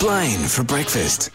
Blaine for breakfast.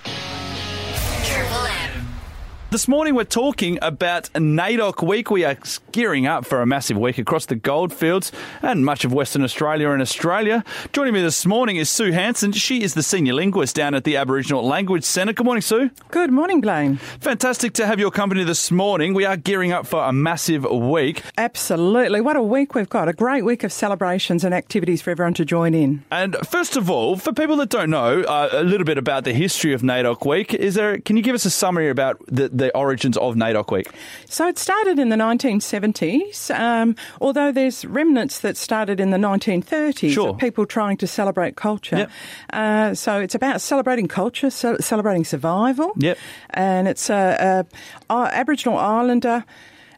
This morning we're talking about NAIDOC Week. We are gearing up for a massive week across the goldfields and much of Western Australia and Australia. Joining me this morning is Sue Hanson. She is the senior linguist down at the Aboriginal Language Centre. Good morning, Sue. Good morning, Blaine. Fantastic to have your company this morning. We are gearing up for a massive week. Absolutely. What a week we've got. A great week of celebrations and activities for everyone to join in. And first of all, for people that don't know uh, a little bit about the history of NAIDOC Week, is there? Can you give us a summary about the, the origins of NAIDOC Week? So it started in the 1970s, um, although there's remnants that started in the 1930s Sure. of people trying to celebrate culture. Yep. Uh, so it's about celebrating culture, ce- celebrating survival. Yep. And it's a, a, a Aboriginal Islander.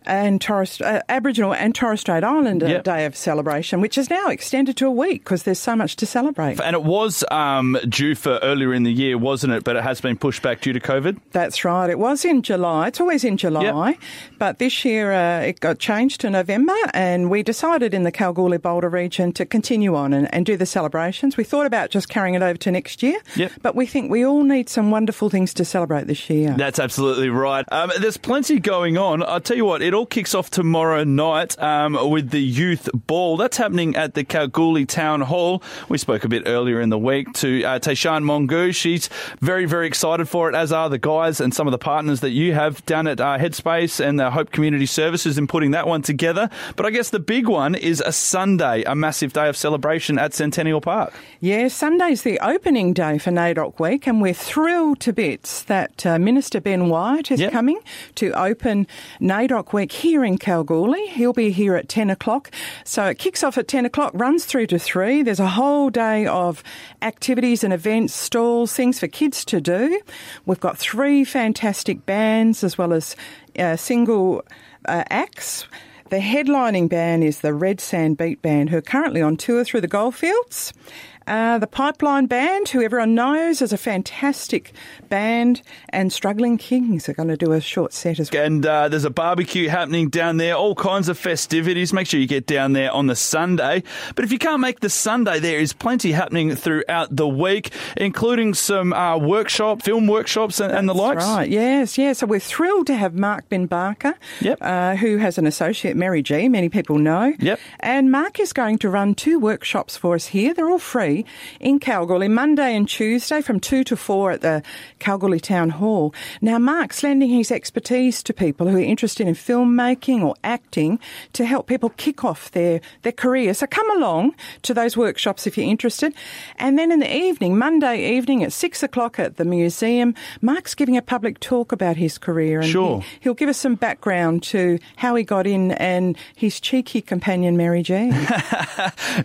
And Torres, uh, Aboriginal and Torres Strait Islander Yep. Day of celebration, which is now extended to a week because there's so much to celebrate. And it was um, due for earlier in the year, wasn't it? But it has been pushed back due to COVID. That's right. It was in July. It's always in July, but this year uh, it got changed to November, and we decided in the Kalgoorlie Boulder region to continue on and, and do the celebrations. We thought about just carrying it over to next year, Yep. but we think we all need some wonderful things to celebrate this year. That's absolutely right. Um, there's plenty going on. I'll tell you what, it all kicks off tomorrow night um, with the youth ball. That's happening at the Kalgoorlie Town Hall. We spoke a bit earlier in the week to uh, Tayshan Mongu. She's very, very excited for it, as are the guys and some of the partners that you have down at uh, Headspace and uh, Hope Community Services in putting that one together. But I guess the big one is a Sunday, a massive day of celebration at Centennial Park. Yeah, Sunday's the opening day for NAIDOC Week, and we're thrilled to bits that uh, Minister Ben Wyatt is Yep. coming to open NAIDOC Week here in Kalgoorlie. He'll be here at 10 o'clock. So it kicks off at 10 o'clock, runs through to 3. There's a whole day of activities and events, stalls, things for kids to do. We've got three fantastic bands as well as uh, single uh, acts. The headlining band is the Red Sand Beat Band, who are currently on tour through the goldfields. Uh, the Pipeline Band, who everyone knows is a fantastic band, and Struggling Kings are going to do a short set as well. And uh, there's a barbecue happening down there, all kinds of festivities. Make sure you get down there on the Sunday. But if you can't make the Sunday, there is plenty happening throughout the week, including some uh, workshop, film workshops, and, and the likes. Right, yes, yes. So we're thrilled to have Mark Bin Bakar, Yep. uh, who has an associate, Mary G, many people know. Yep. And Mark is going to run two workshops for us here. They're all free in Kalgoorlie, Monday and Tuesday from 2 to 4 at the Kalgoorlie Town Hall. Now, Mark's lending his expertise to people who are interested in filmmaking or acting to help people kick off their, their career. So come along to those workshops if you're interested. And then in the evening, Monday evening at 6 o'clock at the museum, Mark's giving a public talk about his career. And Sure. he, he'll give us some background to how he got in and his cheeky companion, Mary G.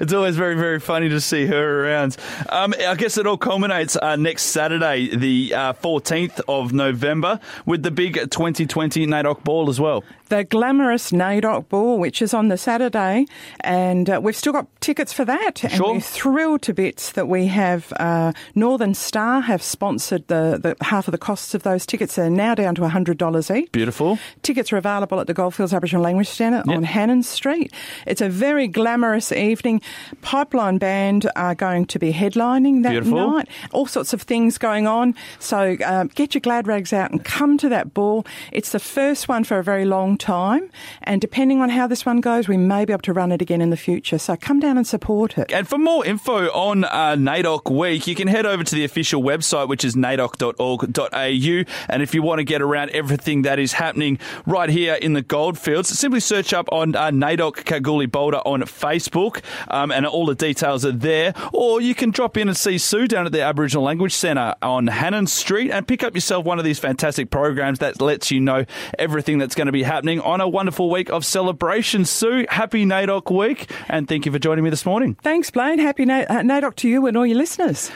It's always very, very funny to see her around. Um, I guess it all culminates uh, next Saturday, the uh, 14th of November, with the big 2020 NAIDOC ball as well. The glamorous NAIDOC Ball, which is on the Saturday, and uh, we've still got tickets for that. And we're thrilled to bits that we have uh, Northern Star have sponsored the, the half of the costs of those tickets. They're now down to hundred dollars each. Beautiful. Tickets are available at the Goldfields Aboriginal Language Centre Yep. on Hannan Street. It's a very glamorous evening. Pipeline Band are going to be headlining that Beautiful. night. All sorts of things going on. So um, get your glad rags out and come to that ball. It's the first one for a very long time, and depending on how this one goes, we may be able to run it again in the future. So come down and support it. And for more info on uh, NAIDOC Week, you can head over to the official website, which is naidoc.org.au. And if you want to get around everything that is happening right here in the Goldfields, simply search up on uh, NAIDOC Kalgoorlie Boulder on Facebook, um, and all the details are there. Or you can drop in and see Sue down at the Aboriginal Language Centre on Hannan Street and pick up yourself one of these fantastic programs that lets you know everything that's going to be happening on a wonderful week of celebration. Sue, happy NAIDOC Week, and thank you for joining me this morning. Thanks, Blaine. Happy Na- uh, NAIDOC to you and all your listeners.